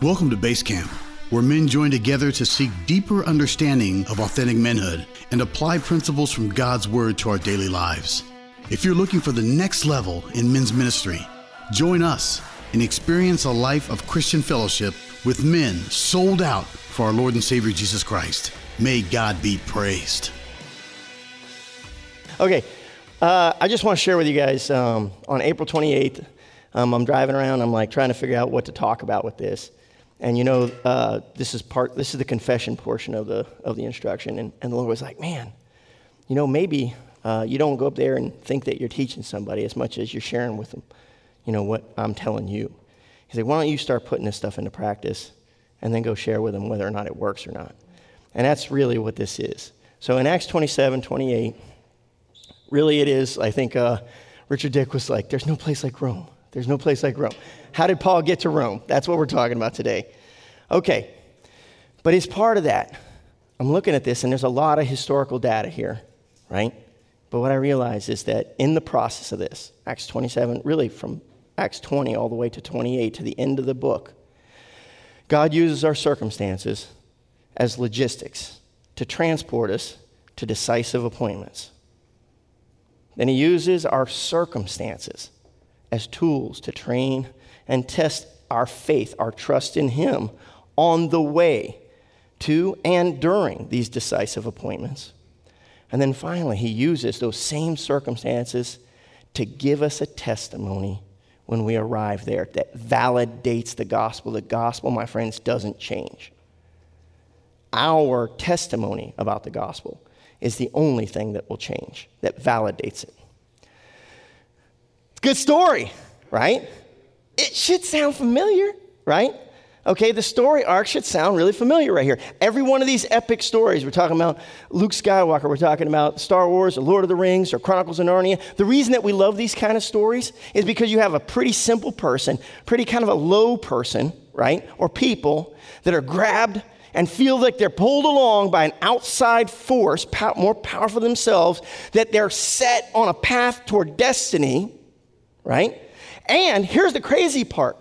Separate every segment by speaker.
Speaker 1: Welcome to Base Camp, where men join together to seek deeper understanding of authentic manhood and apply principles from God's Word to our daily lives. If you're looking for the next level in men's ministry, join us and experience a life of Christian fellowship with men sold out for our Lord and Savior Jesus Christ. May God be praised.
Speaker 2: Okay, uh, I just want to share with you guys um, on April 28th, um, I'm driving around, I'm like trying to figure out what to talk about with this. And you know, uh, this is part, this is the confession portion of the, of the instruction. And, and the Lord was like, man, you know, maybe uh, you don't go up there and think that you're teaching somebody as much as you're sharing with them, you know, what I'm telling you. He's like, why don't you start putting this stuff into practice and then go share with them whether or not it works or not. And that's really what this is. So in Acts 27, 28, really it is, I think uh, Richard Dick was like, there's no place like Rome. There's no place like Rome. How did Paul get to Rome? That's what we're talking about today. Okay, but as part of that, I'm looking at this and there's a lot of historical data here, right? But what I realize is that in the process of this, Acts 27, really from Acts 20 all the way to 28 to the end of the book, God uses our circumstances as logistics to transport us to decisive appointments. Then He uses our circumstances as tools to train and test our faith, our trust in Him on the way to and during these decisive appointments. And then finally, He uses those same circumstances to give us a testimony when we arrive there that validates the gospel. The gospel, my friends, doesn't change. Our testimony about the gospel is the only thing that will change, that validates it. Good story, right? It should sound familiar, right? Okay, the story arc should sound really familiar right here. Every one of these epic stories, we're talking about Luke Skywalker, we're talking about Star Wars, or Lord of the Rings, or Chronicles of Narnia. The reason that we love these kind of stories is because you have a pretty simple person, pretty kind of a low person, right? Or people that are grabbed and feel like they're pulled along by an outside force, more powerful than themselves, that they're set on a path toward destiny, right? And here's the crazy part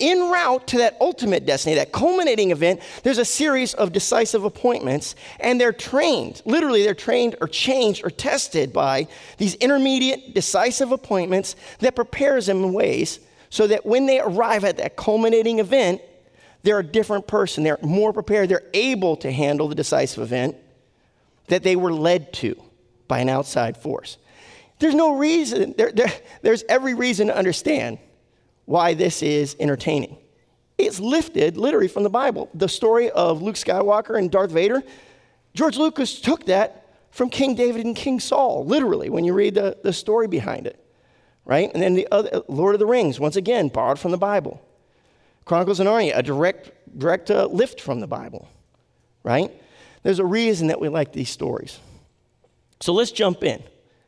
Speaker 2: en route to that ultimate destiny, that culminating event, there's a series of decisive appointments, and they're trained. Literally, they're trained or changed or tested by these intermediate decisive appointments that prepares them in ways so that when they arrive at that culminating event, they're a different person. They're more prepared. They're able to handle the decisive event that they were led to by an outside force. There's no reason, there, there, there's every reason to understand why this is entertaining. It's lifted literally from the Bible. The story of Luke Skywalker and Darth Vader, George Lucas took that from King David and King Saul, literally, when you read the, the story behind it, right? And then the other, Lord of the Rings, once again, borrowed from the Bible. Chronicles of Narnia, a direct, direct uh, lift from the Bible, right? There's a reason that we like these stories. So let's jump in.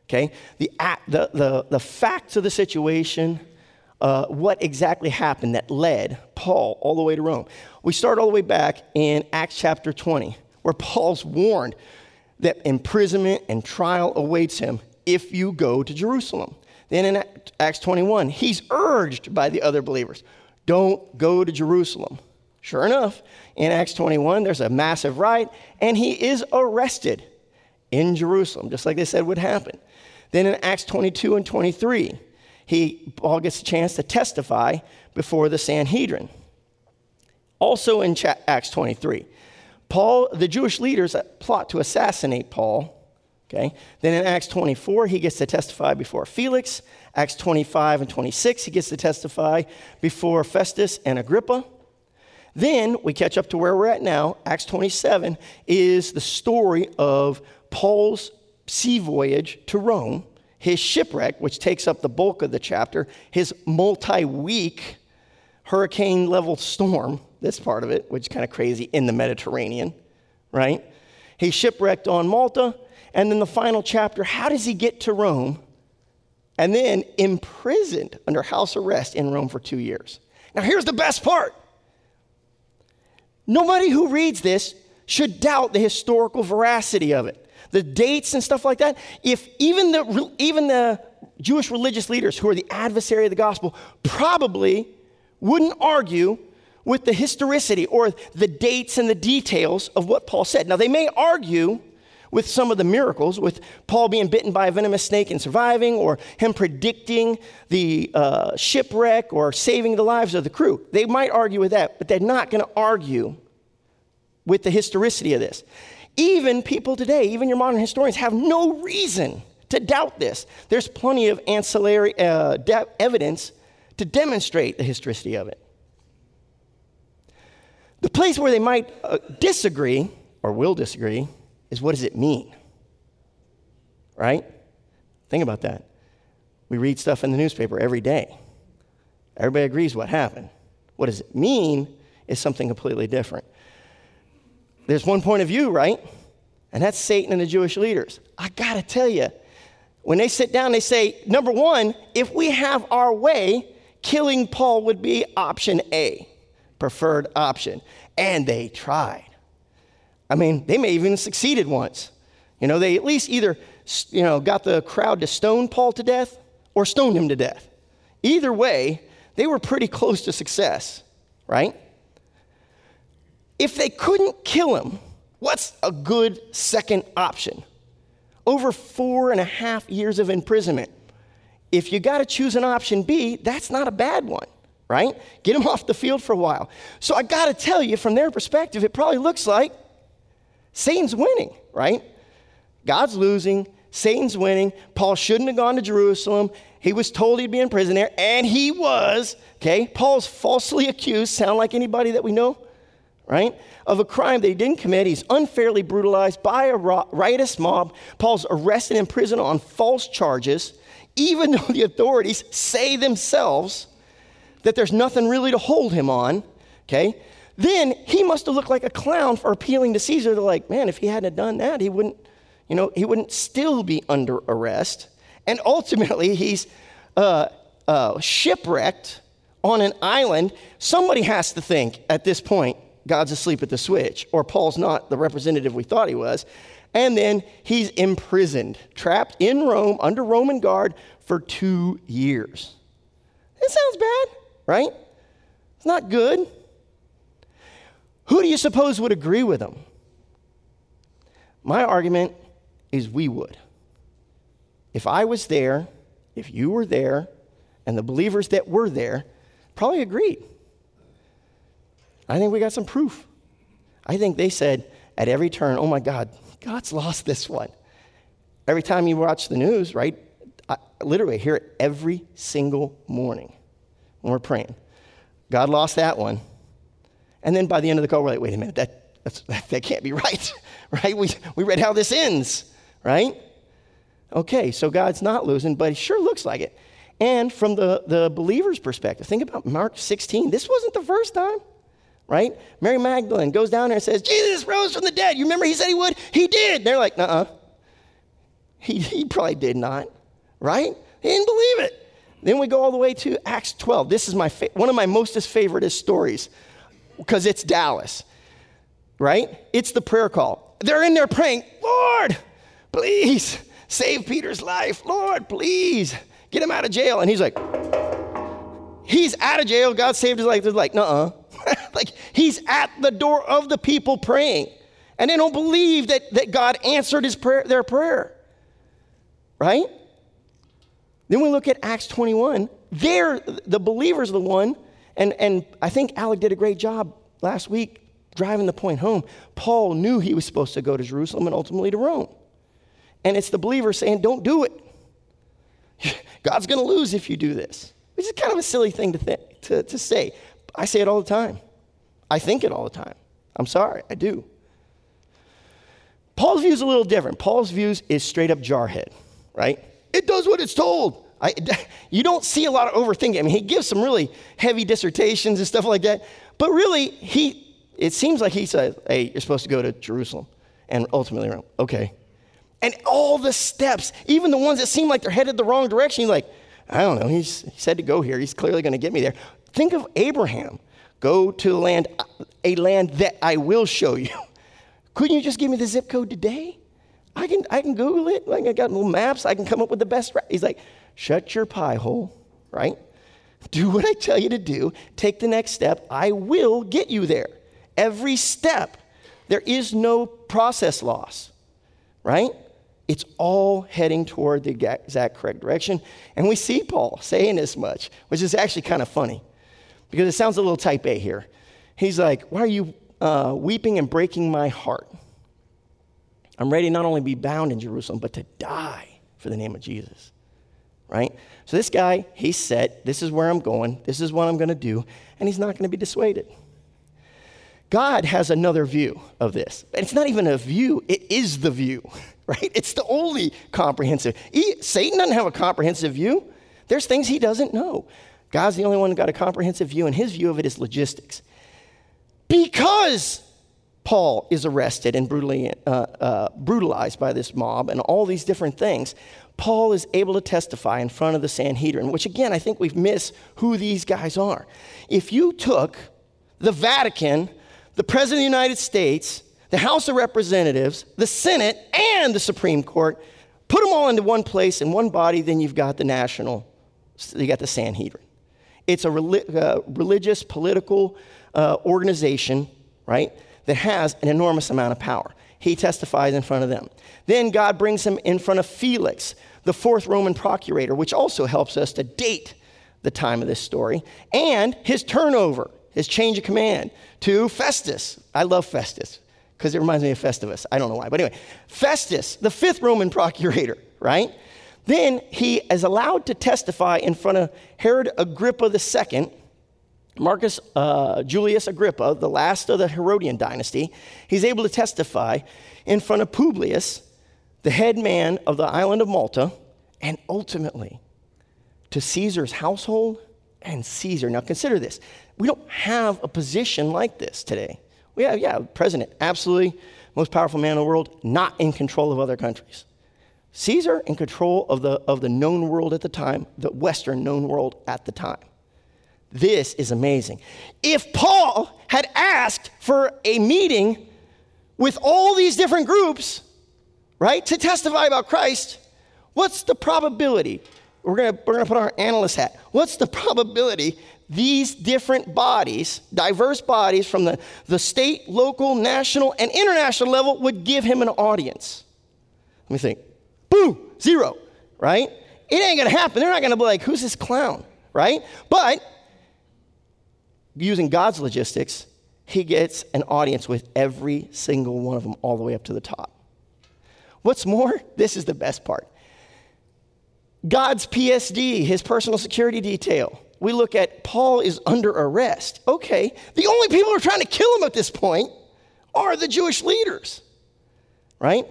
Speaker 2: Okay? The, the, the, the facts of the situation, uh, what exactly happened that led Paul all the way to Rome. We start all the way back in Acts chapter 20, where Paul's warned that imprisonment and trial awaits him if you go to Jerusalem. Then in Acts 21, he's urged by the other believers don't go to Jerusalem. Sure enough, in Acts 21, there's a massive riot, and he is arrested in Jerusalem, just like they said would happen. Then in Acts 22 and 23, he, Paul gets a chance to testify before the Sanhedrin. Also in Acts 23, Paul, the Jewish leaders plot to assassinate Paul. Okay. Then in Acts 24, he gets to testify before Felix. Acts 25 and 26, he gets to testify before Festus and Agrippa. Then we catch up to where we're at now. Acts 27 is the story of Paul's sea voyage to Rome, his shipwreck, which takes up the bulk of the chapter, his multi week hurricane level storm, this part of it, which is kind of crazy, in the Mediterranean, right? He's shipwrecked on Malta. And then the final chapter, how does he get to Rome? And then imprisoned under house arrest in Rome for two years. Now, here's the best part nobody who reads this should doubt the historical veracity of it the dates and stuff like that, if even the, even the Jewish religious leaders who are the adversary of the gospel probably wouldn't argue with the historicity or the dates and the details of what Paul said. Now, they may argue with some of the miracles, with Paul being bitten by a venomous snake and surviving, or him predicting the uh, shipwreck or saving the lives of the crew. They might argue with that, but they're not going to argue with the historicity of this. Even people today, even your modern historians, have no reason to doubt this. There's plenty of ancillary uh, de- evidence to demonstrate the historicity of it. The place where they might uh, disagree, or will disagree, is what does it mean? Right? Think about that. We read stuff in the newspaper every day. Everybody agrees what happened. What does it mean is something completely different. There's one point of view, right? And that's Satan and the Jewish leaders. I got to tell you, when they sit down, they say, number one, if we have our way, killing Paul would be option A, preferred option. And they tried. I mean, they may even succeeded once. You know, they at least either, you know, got the crowd to stone Paul to death or stoned him to death. Either way, they were pretty close to success, right? If they couldn't kill him, what's a good second option? Over four and a half years of imprisonment. If you got to choose an option B, that's not a bad one, right? Get him off the field for a while. So I got to tell you, from their perspective, it probably looks like Satan's winning, right? God's losing, Satan's winning. Paul shouldn't have gone to Jerusalem. He was told he'd be in prison there, and he was. Okay, Paul's falsely accused. Sound like anybody that we know, right? Of a crime that he didn't commit. He's unfairly brutalized by a riotous mob. Paul's arrested in prison on false charges, even though the authorities say themselves that there's nothing really to hold him on. Okay, then he must have looked like a clown for appealing to Caesar. They're like, man, if he hadn't done that, he wouldn't, you know, he wouldn't still be under arrest. And ultimately, he's uh, uh, shipwrecked on an island. Somebody has to think at this point, God's asleep at the switch, or Paul's not the representative we thought he was. And then he's imprisoned, trapped in Rome under Roman guard for two years. It sounds bad, right? It's not good. Who do you suppose would agree with him? My argument is we would. If I was there, if you were there, and the believers that were there probably agreed. I think we got some proof. I think they said at every turn, oh my God, God's lost this one. Every time you watch the news, right? I literally hear it every single morning when we're praying. God lost that one. And then by the end of the call, we're like, wait a minute, that, that, that can't be right, right? We, we read how this ends, right? Okay, so God's not losing, but he sure looks like it. And from the, the believer's perspective, think about Mark 16. This wasn't the first time, right? Mary Magdalene goes down there and says, Jesus rose from the dead. You remember he said he would? He did. They're like, uh uh He, he probably did not, right? He didn't believe it. Then we go all the way to Acts 12. This is my fa- one of my mostest favorite stories because it's Dallas, right? It's the prayer call. They're in there praying, Lord, please save Peter's life. Lord, please get him out of jail. And he's like, he's out of jail. God saved his life. They're like, "Uh uh like he's at the door of the people praying. And they don't believe that, that God answered his prayer, their prayer. Right? Then we look at Acts 21. They're the believers are the one and, and I think Alec did a great job last week driving the point home. Paul knew he was supposed to go to Jerusalem and ultimately to Rome. And it's the believer saying, don't do it. God's going to lose if you do this. Which is kind of a silly thing to, th- to, to say. I say it all the time. I think it all the time. I'm sorry, I do. Paul's view is a little different. Paul's views is straight up jarhead, right? It does what it's told. I, you don't see a lot of overthinking. I mean, he gives some really heavy dissertations and stuff like that, but really, he, it seems like he says, hey, you're supposed to go to Jerusalem and ultimately Rome. Okay. And all the steps, even the ones that seem like they're headed the wrong direction, you're like, I don't know, he's, he said to go here. He's clearly going to get me there. Think of Abraham. Go to land, a land that I will show you. Couldn't you just give me the zip code today? I can, I can Google it. Like I got little maps. I can come up with the best. He's like, shut your pie hole, right? Do what I tell you to do. Take the next step. I will get you there. Every step. There is no process loss, right? It's all heading toward the exact correct direction. And we see Paul saying as much, which is actually kind of funny because it sounds a little type A here. He's like, Why are you uh, weeping and breaking my heart? I'm ready not only to be bound in Jerusalem, but to die for the name of Jesus. Right? So this guy, he's set. This is where I'm going. This is what I'm going to do. And he's not going to be dissuaded. God has another view of this. And It's not even a view, it is the view, right? It's the only comprehensive. He, Satan doesn't have a comprehensive view. There's things he doesn't know. God's the only one who got a comprehensive view, and his view of it is logistics. Because Paul is arrested and brutally, uh, uh, brutalized by this mob and all these different things, Paul is able to testify in front of the Sanhedrin, which again, I think we've missed who these guys are. If you took the Vatican, the President of the United States, the House of Representatives, the Senate, and the Supreme Court, put them all into one place in one body, then you've got the national, you got the Sanhedrin. It's a uh, religious, political uh, organization, right, that has an enormous amount of power. He testifies in front of them. Then God brings him in front of Felix, the fourth Roman procurator, which also helps us to date the time of this story, and his turnover his change of command to Festus. I love Festus because it reminds me of Festivus. I don't know why. But anyway, Festus, the fifth Roman procurator, right? Then he is allowed to testify in front of Herod Agrippa II, Marcus uh, Julius Agrippa, the last of the Herodian dynasty. He's able to testify in front of Publius, the head man of the island of Malta, and ultimately to Caesar's household and Caesar. Now consider this we don't have a position like this today. We have, yeah, president, absolutely most powerful man in the world, not in control of other countries. Caesar in control of the, of the known world at the time, the Western known world at the time. This is amazing. If Paul had asked for a meeting with all these different groups, right, to testify about Christ, what's the probability? We're gonna, we're gonna put our analyst hat. What's the probability these different bodies, diverse bodies from the, the state, local, national, and international level, would give him an audience. Let me think. Boom, zero, right? It ain't gonna happen. They're not gonna be like, who's this clown, right? But using God's logistics, he gets an audience with every single one of them all the way up to the top. What's more, this is the best part. God's PSD, his personal security detail, we look at Paul is under arrest. Okay, the only people who are trying to kill him at this point are the Jewish leaders, right?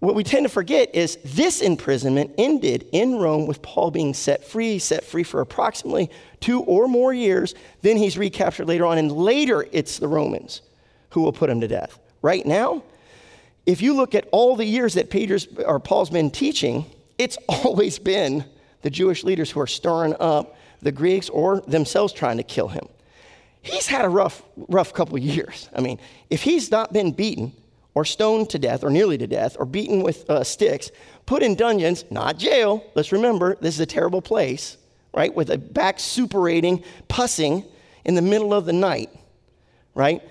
Speaker 2: What we tend to forget is this imprisonment ended in Rome with Paul being set free, set free for approximately two or more years. Then he's recaptured later on, and later it's the Romans who will put him to death. Right now, if you look at all the years that Peter's or Paul's been teaching, it's always been the Jewish leaders who are stirring up the Greeks or themselves trying to kill him. He's had a rough, rough couple years. I mean, if he's not been beaten or stoned to death or nearly to death or beaten with uh, sticks, put in dungeons, not jail. Let's remember, this is a terrible place, right? With a back suppurating, pussing in the middle of the night, right?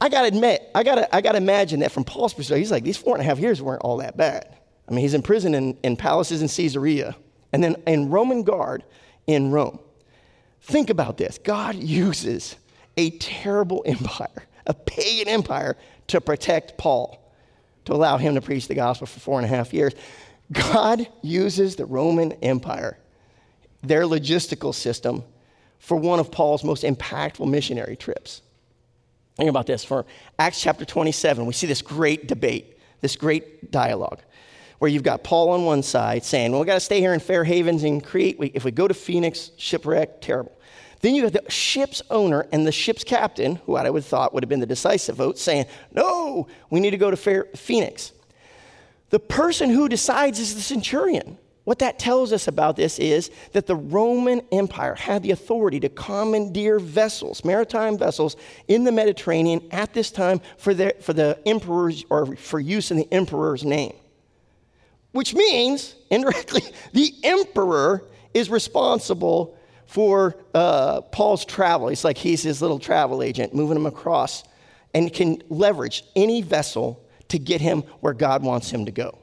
Speaker 2: I gotta admit, I gotta, I gotta imagine that from Paul's perspective, he's like, these four and a half years weren't all that bad. I mean, he's in prison in, in palaces in Caesarea, and then in Roman guard, in Rome. Think about this God uses a terrible empire, a pagan empire, to protect Paul, to allow him to preach the gospel for four and a half years. God uses the Roman Empire, their logistical system, for one of Paul's most impactful missionary trips. Think about this. For Acts chapter 27, we see this great debate, this great dialogue where you've got Paul on one side saying, well, we got to stay here in Fair Havens in Crete. We, if we go to Phoenix, shipwreck, terrible. Then you have the ship's owner and the ship's captain, who I would have thought would have been the decisive vote, saying, no, we need to go to Phoenix. The person who decides is the centurion. What that tells us about this is that the Roman Empire had the authority to commandeer vessels, maritime vessels, in the Mediterranean at this time for the, for the emperor's or for use in the emperor's name which means, indirectly, the emperor is responsible for uh, Paul's travel. He's like he's his little travel agent, moving him across, and can leverage any vessel to get him where God wants him to go.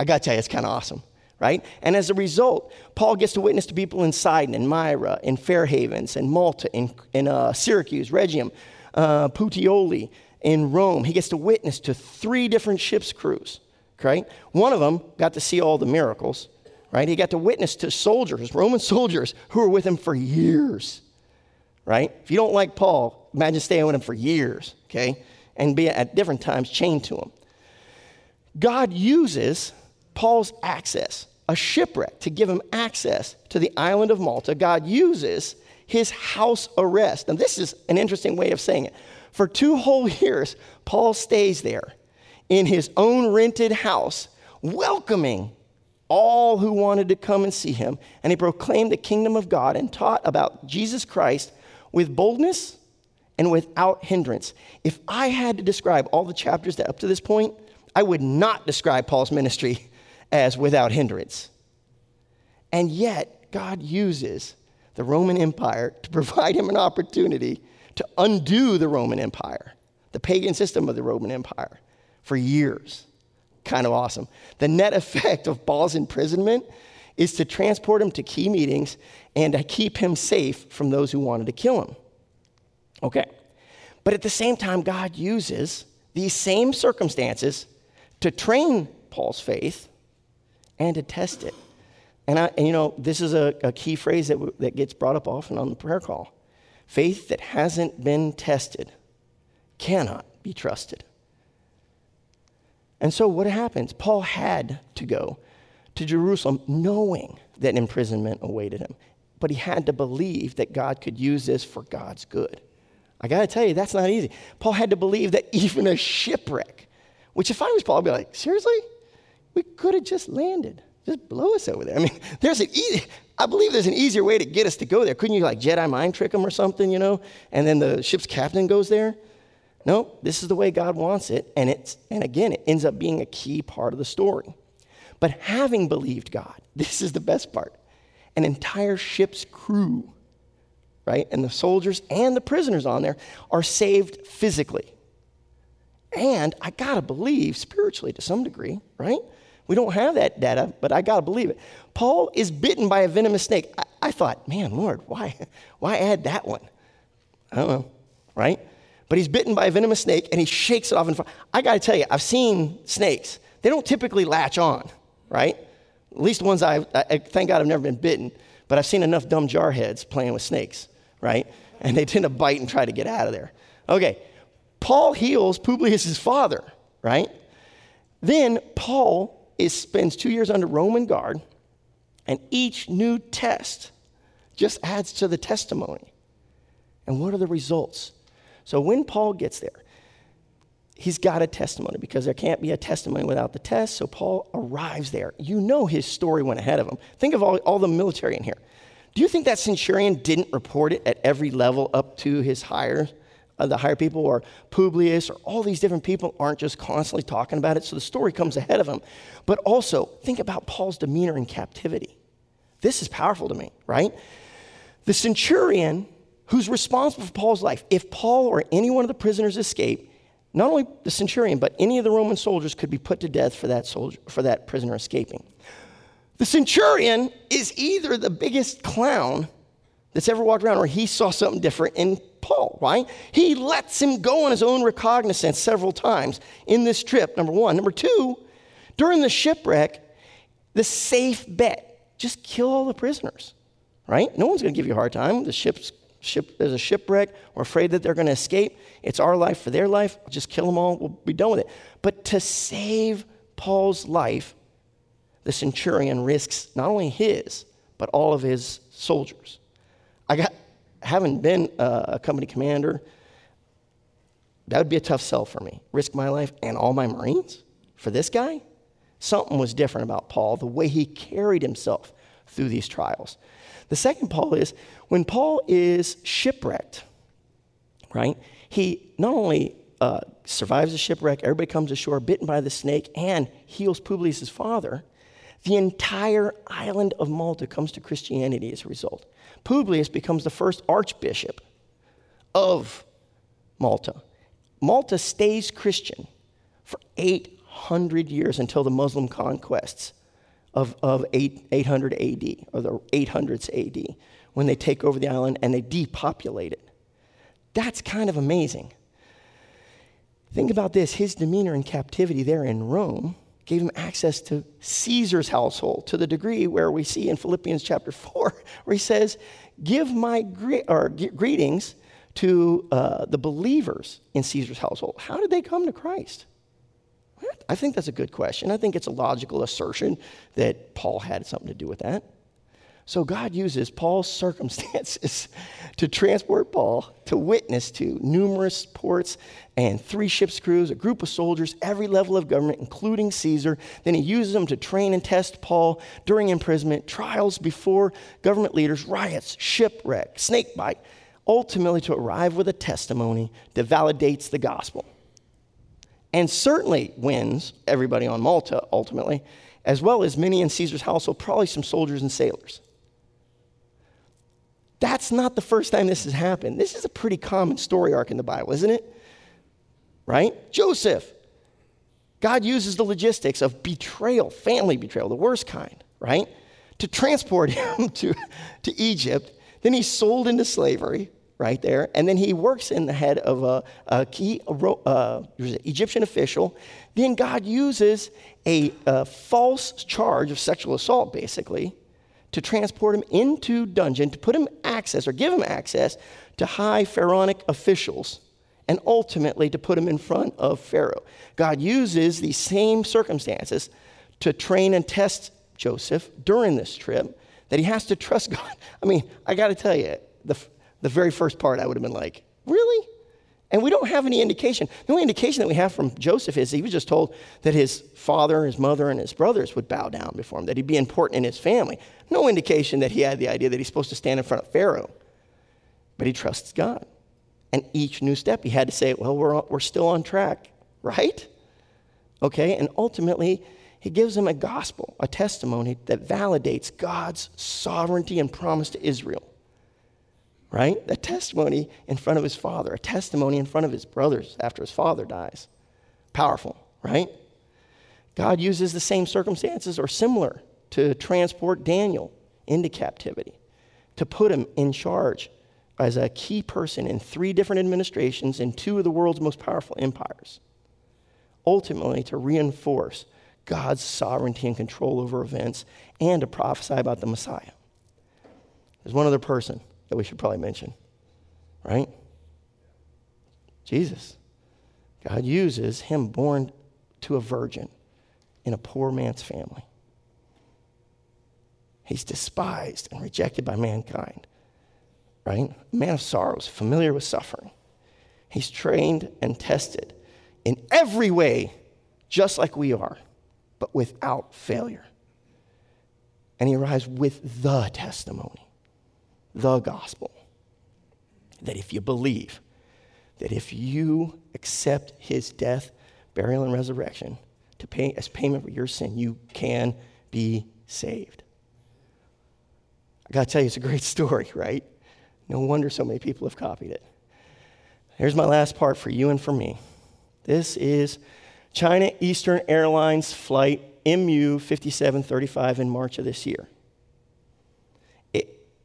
Speaker 2: I gotta tell you, it's kind of awesome, right? And as a result, Paul gets to witness to people in Sidon, and Myra, in Fair Havens, in Malta, in, in uh, Syracuse, Rhegium, uh, Puteoli, in Rome. He gets to witness to three different ship's crews, right? One of them got to see all the miracles right? He got to witness to soldiers, Roman soldiers, who were with him for years, right? If you don't like Paul, imagine staying with him for years, okay? And be at different times chained to him. God uses Paul's access, a shipwreck, to give him access to the island of Malta. God uses his house arrest. And this is an interesting way of saying it. For two whole years, Paul stays there in his own rented house, welcoming all who wanted to come and see him, and he proclaimed the kingdom of God and taught about Jesus Christ with boldness and without hindrance. If I had to describe all the chapters that up to this point, I would not describe Paul's ministry as without hindrance. And yet, God uses the Roman Empire to provide him an opportunity to undo the Roman Empire, the pagan system of the Roman Empire, for years kind of awesome. The net effect of Paul's imprisonment is to transport him to key meetings and to keep him safe from those who wanted to kill him. Okay. But at the same time, God uses these same circumstances to train Paul's faith and to test it. And, I, and you know, this is a, a key phrase that, w- that gets brought up often on the prayer call. Faith that hasn't been tested cannot be trusted. And so what happens? Paul had to go to Jerusalem knowing that imprisonment awaited him. But he had to believe that God could use this for God's good. I got to tell you, that's not easy. Paul had to believe that even a shipwreck, which if I was Paul, I'd be like, seriously? We could have just landed. Just blow us over there. I mean, there's an easy, I believe there's an easier way to get us to go there. Couldn't you like Jedi mind trick them or something, you know? And then the ship's captain goes there? No, this is the way God wants it. And, it's, and again, it ends up being a key part of the story. But having believed God, this is the best part an entire ship's crew, right, and the soldiers and the prisoners on there are saved physically. And I gotta believe spiritually to some degree, right? We don't have that data, but I gotta believe it. Paul is bitten by a venomous snake. I, I thought, man, Lord, why, why add that one? I don't know, right? But he's bitten by a venomous snake and he shakes it off. And I got to tell you, I've seen snakes. They don't typically latch on, right? At least the ones I, I thank God I've never been bitten, but I've seen enough dumb jarheads playing with snakes, right? And they tend to bite and try to get out of there. Okay, Paul heals Publius' father, right? Then Paul is, spends two years under Roman guard, and each new test just adds to the testimony. And what are the results? So when Paul gets there, he's got a testimony because there can't be a testimony without the test. So Paul arrives there. You know his story went ahead of him. Think of all, all the military in here. Do you think that centurion didn't report it at every level up to his higher, uh, the higher people, or Publius, or all these different people aren't just constantly talking about it? So the story comes ahead of him. But also, think about Paul's demeanor in captivity. This is powerful to me, right? The centurion who's responsible for Paul's life. If Paul or any one of the prisoners escape, not only the centurion, but any of the Roman soldiers could be put to death for that, soldier, for that prisoner escaping. The centurion is either the biggest clown that's ever walked around or he saw something different in Paul, right? He lets him go on his own recognizance several times in this trip, number one. Number two, during the shipwreck, the safe bet just kill all the prisoners, right? No one's going to give you a hard time. The ship's ship, there's a shipwreck. We're afraid that they're going to escape. It's our life for their life. Just kill them all. We'll be done with it. But to save Paul's life, the centurion risks not only his, but all of his soldiers. I got, having been a company commander, that would be a tough sell for me. Risk my life and all my Marines for this guy? Something was different about Paul, the way he carried himself through these trials. The second Paul is when Paul is shipwrecked, right? He not only uh, survives the shipwreck, everybody comes ashore, bitten by the snake, and heals Publius' father. The entire island of Malta comes to Christianity as a result. Publius becomes the first archbishop of Malta. Malta stays Christian for 800 years until the Muslim conquests of, of 8, 800 AD, or the 800s AD, when they take over the island and they depopulate it. That's kind of amazing. Think about this his demeanor in captivity there in Rome gave him access to Caesar's household to the degree where we see in Philippians chapter 4, where he says, Give my gre- or, greetings to uh, the believers in Caesar's household. How did they come to Christ? I think that's a good question. I think it's a logical assertion that Paul had something to do with that. So God uses Paul's circumstances to transport Paul to witness to numerous ports and three ship's crews, a group of soldiers, every level of government, including Caesar. Then he uses them to train and test Paul during imprisonment, trials before government leaders, riots, shipwreck, snakebite, ultimately to arrive with a testimony that validates the gospel. And certainly wins everybody on Malta ultimately, as well as many in Caesar's household, probably some soldiers and sailors. That's not the first time this has happened. This is a pretty common story arc in the Bible, isn't it? Right? Joseph. God uses the logistics of betrayal, family betrayal, the worst kind, right? To transport him to, to Egypt. Then he's sold into slavery, right there. And then he works in the head of a, a key uh, Egyptian official. Then God uses a, a false charge of sexual assault, basically, to transport him into dungeon, to put him access or give him access to high pharaonic officials, and ultimately to put him in front of Pharaoh. God uses these same circumstances to train and test Joseph during this trip that he has to trust God. I mean, I got to tell you, the, the very first part I would have been like, really? And we don't have any indication. The only indication that we have from Joseph is he was just told that his father, his mother, and his brothers would bow down before him, that he'd be important in his family. No indication that he had the idea that he's supposed to stand in front of Pharaoh. But he trusts God. And each new step, he had to say, well, we're, we're still on track, right? Okay, and ultimately, he gives them a gospel, a testimony that validates God's sovereignty and promise to Israel right? A testimony in front of his father, a testimony in front of his brothers after his father dies. Powerful, right? God uses the same circumstances or similar to transport Daniel into captivity, to put him in charge as a key person in three different administrations in two of the world's most powerful empires. Ultimately, to reinforce God's sovereignty and control over events and to prophesy about the Messiah. There's one other person that we should probably mention, right? Jesus. God uses him born to a virgin in a poor man's family. He's despised and rejected by mankind, right? A man of sorrows, familiar with suffering. He's trained and tested in every way, just like we are, but without failure. And he arrives with the testimony the gospel. That if you believe, that if you accept his death, burial, and resurrection to pay as payment for your sin, you can be saved. I gotta tell you, it's a great story, right? No wonder so many people have copied it. Here's my last part for you and for me. This is China Eastern Airlines flight MU 5735 in March of this year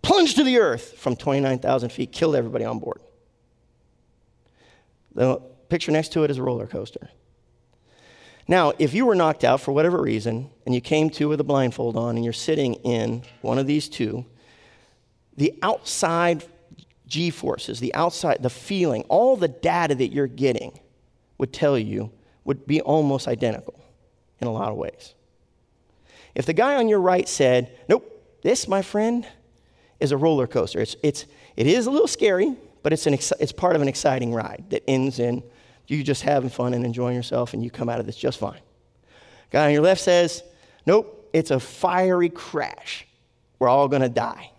Speaker 2: plunged to the earth from 29,000 feet, killed everybody on board. The picture next to it is a roller coaster. Now, if you were knocked out for whatever reason and you came to with a blindfold on and you're sitting in one of these two, the outside G forces, the outside, the feeling, all the data that you're getting would tell you would be almost identical in a lot of ways. If the guy on your right said, Nope, this, my friend, is a roller coaster. It's, it's, it is a little scary, but it's, an, it's part of an exciting ride that ends in you just having fun and enjoying yourself, and you come out of this just fine. Guy on your left says, Nope, it's a fiery crash. We're all going to die.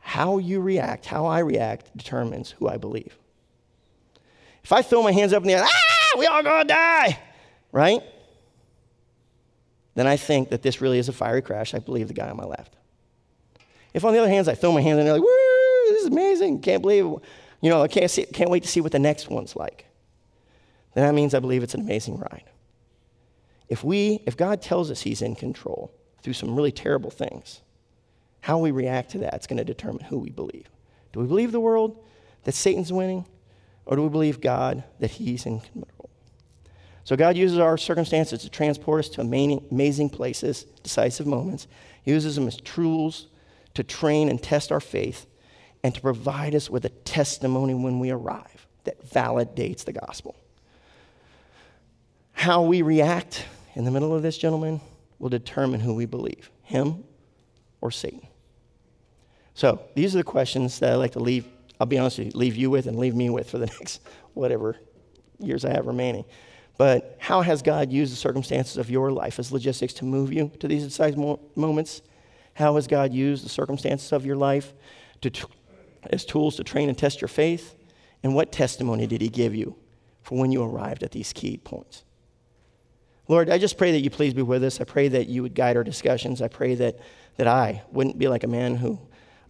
Speaker 2: How you react, how I react, determines who I believe. If I throw my hands up in the air, ah, we all to die, right? then I think that this really is a fiery crash. I believe the guy on my left. If, on the other hand, I throw my hands and they're like, woo, this is amazing, can't believe, you know, I can't, see, can't wait to see what the next one's like, then that means I believe it's an amazing ride. If we, if God tells us He's in control through some really terrible things, how we react to that is going to determine who we believe. Do we believe the world that Satan's winning, or do we believe God that He's in control? So God uses our circumstances to transport us to amazing places, decisive moments. He uses them as tools to train and test our faith and to provide us with a testimony when we arrive that validates the gospel. How we react in the middle of this, gentlemen, will determine who we believe him or Satan. So these are the questions that I like to leave, I'll be honest with you, leave you with and leave me with for the next whatever years I have remaining. But how has God used the circumstances of your life as logistics to move you to these decisive moments? How has God used the circumstances of your life to as tools to train and test your faith? And what testimony did He give you for when you arrived at these key points? Lord, I just pray that you please be with us. I pray that you would guide our discussions. I pray that, that I wouldn't be like a man who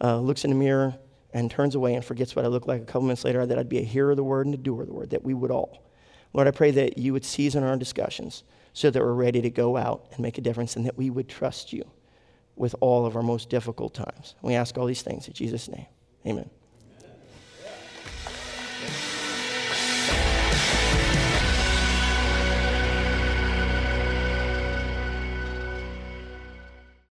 Speaker 2: uh, looks in the mirror and turns away and forgets what I look like a couple minutes later, that I'd be a hearer of the word and a doer of the word, that we would all. Lord, I pray that you would season our discussions so that we're ready to go out and make a difference and that we would trust you with all of our most difficult times. We ask all these things in Jesus' name. Amen.